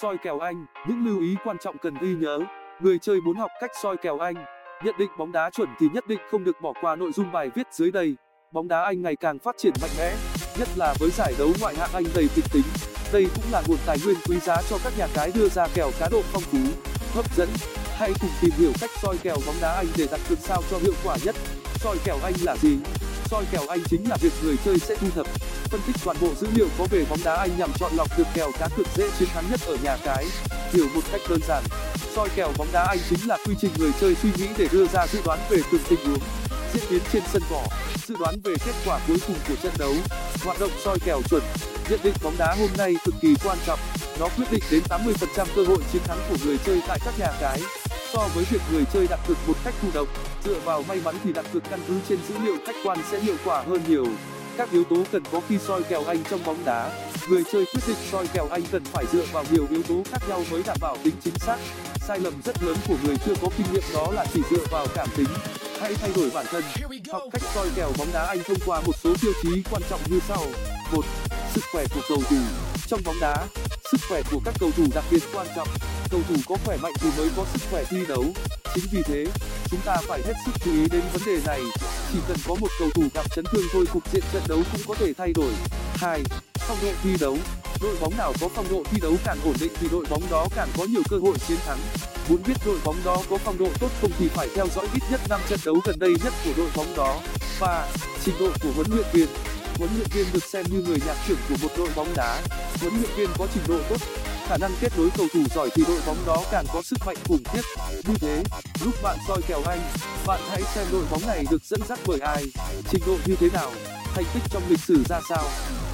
Soi kèo Anh, những lưu ý quan trọng cần ghi nhớ. Người chơi muốn học cách soi kèo Anh, nhận định bóng đá chuẩn thì nhất định không được bỏ qua nội dung bài viết dưới đây. Bóng đá Anh ngày càng phát triển mạnh mẽ, nhất là với giải đấu ngoại hạng Anh đầy kịch tính. Đây cũng là nguồn tài nguyên quý giá cho các nhà cái đưa ra kèo cá độ phong phú, hấp dẫn. Hãy cùng tìm hiểu cách soi kèo bóng đá Anh để đặt cược sao cho hiệu quả nhất. Soi kèo Anh là gì? Soi kèo Anh chính là việc người chơi sẽ thu thập, phân tích toàn bộ dữ liệu có về bóng đá Anh nhằm chọn lọc được kèo cá cược dễ chiến thắng nhất ở nhà cái. Hiểu một cách đơn giản, soi kèo bóng đá Anh chính là quy trình người chơi suy nghĩ để đưa ra dự đoán về từng tình huống, diễn biến trên sân cỏ, dự đoán về kết quả cuối cùng của trận đấu. Hoạt động soi kèo chuẩn, nhận định bóng đá hôm nay cực kỳ quan trọng, nó quyết định đến 80% cơ hội chiến thắng của người chơi tại các nhà cái. So với việc người chơi đặt cược một cách thụ động, dựa vào may mắn thì đặt cược căn cứ trên dữ liệu khách quan sẽ hiệu quả hơn nhiều. Các yếu tố cần có khi soi kèo Anh trong bóng đá. Người chơi quyết định soi kèo Anh cần phải dựa vào nhiều yếu tố khác nhau mới đảm bảo tính chính xác. Sai lầm rất lớn của người chưa có kinh nghiệm đó là chỉ dựa vào cảm tính. Hãy thay đổi bản thân, học cách soi kèo bóng đá Anh thông qua một số tiêu chí quan trọng như sau. 1. Sức khỏe của cầu thủ. Trong bóng đá, sức khỏe của các cầu thủ đặc biệt quan trọng. Cầu thủ có khỏe mạnh thì mới có sức khỏe thi đấu. Chính vì thế, chúng ta phải hết sức chú ý đến vấn đề này. Chỉ cần có một cầu thủ gặp chấn thương thôi cục diện trận đấu cũng có thể thay đổi. Hai, Phong độ thi đấu. Đội bóng nào có phong độ thi đấu càng ổn định thì đội bóng đó càng có nhiều cơ hội chiến thắng. Muốn biết đội bóng đó có phong độ tốt không thì phải theo dõi ít nhất 5 trận đấu gần đây nhất của đội bóng đó. Và trình độ của huấn luyện viên. Huấn luyện viên được xem như người nhạc trưởng của một đội bóng đá. Huấn luyện viên có trình độ tốt, khả năng kết nối cầu thủ giỏi thì đội bóng đó càng có sức mạnh khủng khiếp. Như thế, lúc bạn soi kèo Anh, bạn hãy xem đội bóng này được dẫn dắt bởi ai, trình độ như thế nào, thành tích trong lịch sử ra sao.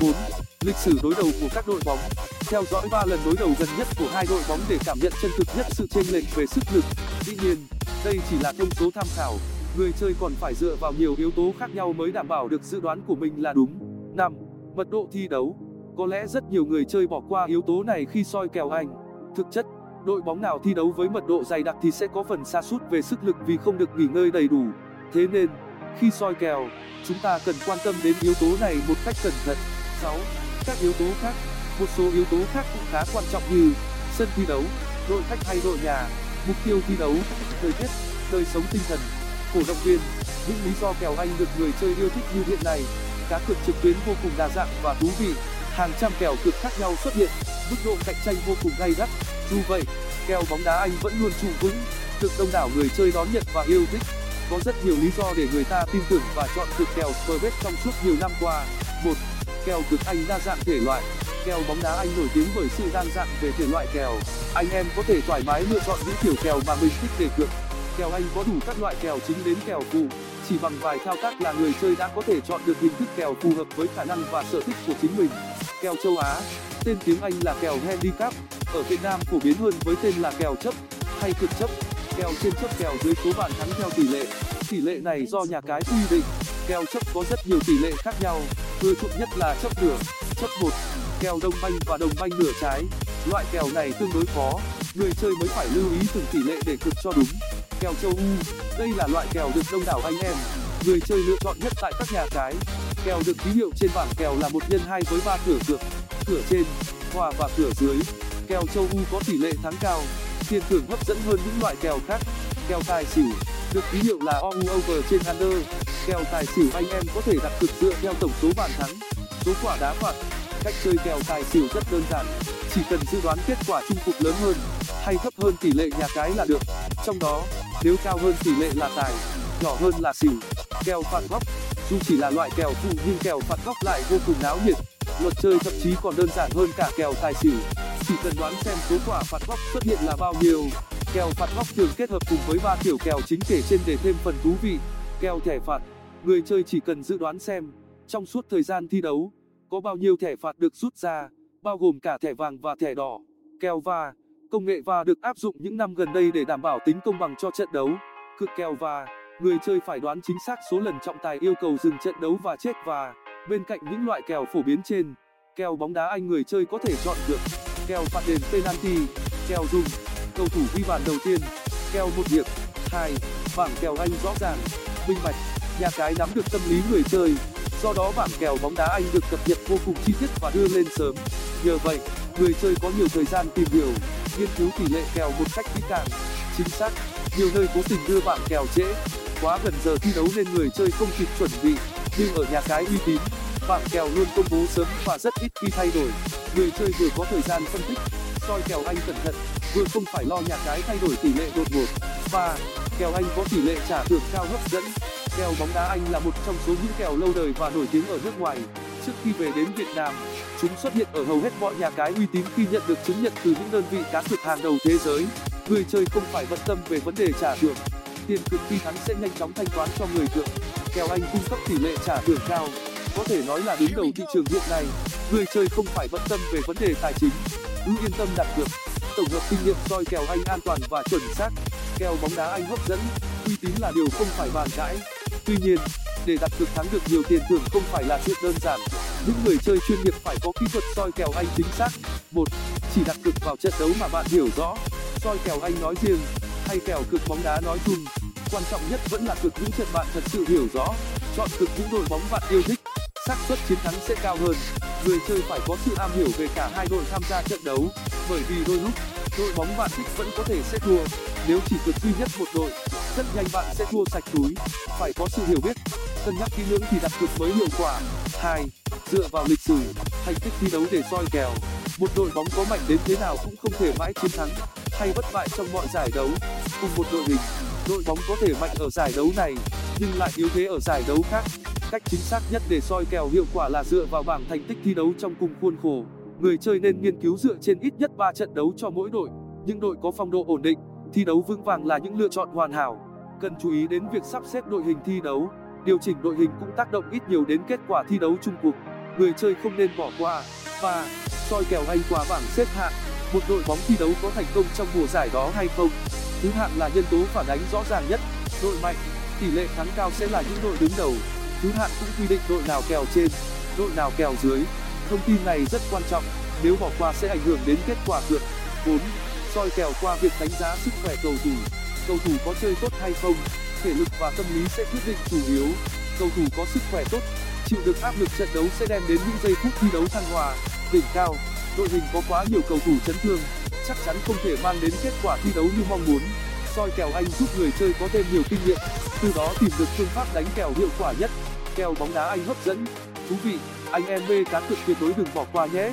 4. Lịch sử đối đầu của các đội bóng. Theo dõi 3 lần đối đầu gần nhất của hai đội bóng để cảm nhận chân thực nhất sự chênh lệch về sức lực. Dĩ nhiên, đây chỉ là thông số tham khảo. Người chơi còn phải dựa vào nhiều yếu tố khác nhau mới đảm bảo được dự đoán của mình là đúng. 5. Mật độ thi đấu. Có lẽ rất nhiều người chơi bỏ qua yếu tố này khi soi kèo Anh. Thực chất, đội bóng nào thi đấu với mật độ dày đặc thì sẽ có phần sa sút về sức lực vì không được nghỉ ngơi đầy đủ. Thế nên, khi soi kèo, chúng ta cần quan tâm đến yếu tố này một cách cẩn thận. 6. Các yếu tố khác. Một số yếu tố khác cũng khá quan trọng như sân thi đấu, đội khách hay đội nhà, mục tiêu thi đấu, thời tiết, đời sống tinh thần, cổ động viên. Những lý do kèo Anh được người chơi yêu thích như hiện nay. Cá cược trực tuyến vô cùng đa dạng và thú vị. Hàng trăm kèo cược khác nhau xuất hiện, mức độ cạnh tranh vô cùng gay gắt. Dù vậy, kèo bóng đá Anh vẫn luôn trụ vững, được đông đảo người chơi đón nhận và yêu thích. Có rất nhiều lý do để người ta tin tưởng và chọn cược kèo Spurs trong suốt nhiều năm qua. một Kèo cược Anh đa dạng thể loại. Kèo bóng đá Anh nổi tiếng bởi sự đa dạng về thể loại kèo. Anh em có thể thoải mái lựa chọn những kiểu kèo mà mình thích để cược. Kèo Anh có đủ các loại kèo chính đến kèo phụ. Chỉ bằng vài thao tác là người chơi đã có thể chọn được hình thức kèo phù hợp với khả năng và sở thích của chính mình. Kèo châu Á, tên tiếng Anh là kèo handicap, ở Việt Nam phổ biến hơn với tên là kèo chấp hay cược chấp. Kèo trên chấp kèo dưới số bàn thắng theo tỷ lệ. Tỷ lệ này do nhà cái quy định. Kèo chấp có rất nhiều tỷ lệ khác nhau, ưa chuộng nhất là chấp nửa, chấp một, kèo đồng banh và đồng banh nửa trái. Loại kèo này tương đối khó, người chơi mới phải lưu ý từng tỷ lệ để cược cho đúng. Kèo châu U, đây là loại kèo được đông đảo anh em, người chơi lựa chọn nhất tại các nhà cái. Kèo được ký hiệu trên bảng kèo là một nhân hai với ba cửa cược, cửa trên, hòa và cửa dưới. Kèo châu U có tỷ lệ thắng cao, tiền thưởng hấp dẫn hơn những loại kèo khác. Kèo tài xỉu, được ký hiệu là all over trên under. Kèo tài xỉu anh em có thể đặt cược dựa theo tổng số bàn thắng, số quả đá phạt. Cách chơi kèo tài xỉu rất đơn giản, chỉ cần dự đoán kết quả chung cuộc lớn hơn hay thấp hơn tỷ lệ nhà cái là được. Trong đó, nếu cao hơn tỷ lệ là tài, nhỏ hơn là xỉu. Kèo phạt góc, dù chỉ là loại kèo phụ nhưng kèo phạt góc lại vô cùng náo nhiệt. Luật chơi thậm chí còn đơn giản hơn cả kèo tài xỉu. Chỉ cần đoán xem số quả phạt góc xuất hiện là bao nhiêu. Kèo phạt góc thường kết hợp cùng với ba kiểu kèo chính kể trên để thêm phần thú vị. Kèo thẻ phạt, người chơi chỉ cần dự đoán xem trong suốt thời gian thi đấu có bao nhiêu thẻ phạt được rút ra, bao gồm cả thẻ vàng và thẻ đỏ. Kèo va, công nghệ VAR được áp dụng những năm gần đây để đảm bảo tính công bằng cho trận đấu. Cược kèo VAR, người chơi phải đoán chính xác số lần trọng tài yêu cầu dừng trận đấu và chết và bên cạnh những loại kèo phổ biến trên, kèo bóng đá Anh người chơi có thể chọn được. Kèo phạt đền penalty, kèo dùng, cầu thủ ghi bàn đầu tiên, kèo một điểm, hai, bảng kèo Anh rõ ràng, minh bạch, nhà cái nắm được tâm lý người chơi, do đó bảng kèo bóng đá Anh được cập nhật vô cùng chi tiết và đưa lên sớm. Nhờ vậy, người chơi có nhiều thời gian tìm hiểu nghiên cứu tỷ lệ kèo một cách kỹ càng, chính xác, nhiều nơi cố tình đưa bảng kèo trễ, quá gần giờ thi đấu nên người chơi không kịp chuẩn bị, nhưng ở nhà cái uy tín bảng kèo luôn công bố sớm và rất ít khi thay đổi. Người chơi vừa có thời gian phân tích, soi kèo anh cẩn thận, vừa không phải lo nhà cái thay đổi tỷ lệ đột ngột. Và kèo anh có tỷ lệ trả thưởng cao hấp dẫn, kèo bóng đá anh là một trong số những kèo lâu đời và nổi tiếng ở nước ngoài trước khi về đến việt nam. Chúng xuất hiện ở hầu hết mọi nhà cái uy tín khi nhận được chứng nhận từ những đơn vị cá cược hàng đầu thế giới. Người chơi không phải bận tâm về vấn đề trả thưởng. Tiền cược khi thắng sẽ nhanh chóng thanh toán cho người cược kèo anh cung cấp tỷ lệ trả thưởng cao, có thể nói là đứng đầu thị trường hiện nay. Người chơi không phải bận tâm về vấn đề tài chính, cứ yên tâm đặt cược. Tổng hợp kinh nghiệm soi kèo anh an toàn và chuẩn xác. Kèo bóng đá anh hấp dẫn, uy tín là điều không phải bàn cãi. Tuy nhiên để đặt cược thắng được nhiều tiền thưởng không phải là chuyện đơn giản. Những người chơi chuyên nghiệp phải có kỹ thuật soi kèo anh chính xác. Một, chỉ đặt cược vào trận đấu mà bạn hiểu rõ. Soi kèo anh nói riêng, hay kèo cược bóng đá nói chung. Quan trọng nhất vẫn là cược những trận bạn thật sự hiểu rõ. Chọn cược những đội bóng bạn yêu thích. Xác suất chiến thắng sẽ cao hơn. Người chơi phải có sự am hiểu về cả hai đội tham gia trận đấu. Bởi vì đôi lúc, đội bóng bạn thích vẫn có thể sẽ thua. Nếu chỉ cược duy nhất một đội, rất nhanh bạn sẽ thua sạch túi. Phải có sự hiểu biết cân nhắc kỹ lưỡng thì đặt cược mới hiệu quả. Dựa vào lịch sử thành tích thi đấu để soi kèo. Một đội bóng có mạnh đến thế nào cũng không thể mãi chiến thắng hay bất bại trong mọi giải đấu. Cùng một đội hình, đội bóng có thể mạnh ở giải đấu này, nhưng lại yếu thế ở giải đấu khác. Cách chính xác nhất để soi kèo hiệu quả là dựa vào bảng thành tích thi đấu trong cùng khuôn khổ. Người chơi nên nghiên cứu dựa trên ít nhất trận đấu cho mỗi đội những đội có phong độ ổn định, thi đấu vững vàng là những lựa chọn hoàn hảo. Cần chú ý đến việc sắp xếp đội hình thi đấu điều chỉnh đội hình cũng tác động ít nhiều đến kết quả thi đấu chung cuộc. Người chơi không nên bỏ qua. Và, soi kèo anh qua bảng xếp hạng. Một đội bóng thi đấu có thành công trong mùa giải đó hay không? Thứ hạng là nhân tố phản ánh rõ ràng nhất. Đội mạnh, tỷ lệ thắng cao sẽ là những đội đứng đầu. Thứ hạng cũng quy định đội nào kèo trên, đội nào kèo dưới. Thông tin này rất quan trọng. Nếu bỏ qua sẽ ảnh hưởng đến kết quả cược 4. soi kèo qua việc đánh giá sức khỏe cầu thủ. Cầu thủ có chơi tốt hay không? Thể lực và tâm lý sẽ quyết định chủ yếu. Cầu thủ có sức khỏe tốt, chịu được áp lực trận đấu sẽ đem đến những giây phút thi đấu thăng hòa đỉnh cao. Đội hình có quá nhiều cầu thủ chấn thương, chắc chắn không thể mang đến kết quả thi đấu như mong muốn. Soi kèo anh giúp người chơi có thêm nhiều kinh nghiệm, từ đó tìm được phương pháp đánh kèo hiệu quả nhất. Kèo bóng đá anh hấp dẫn. Thú vị, anh em mê cá cược tuyệt đối đừng bỏ qua nhé.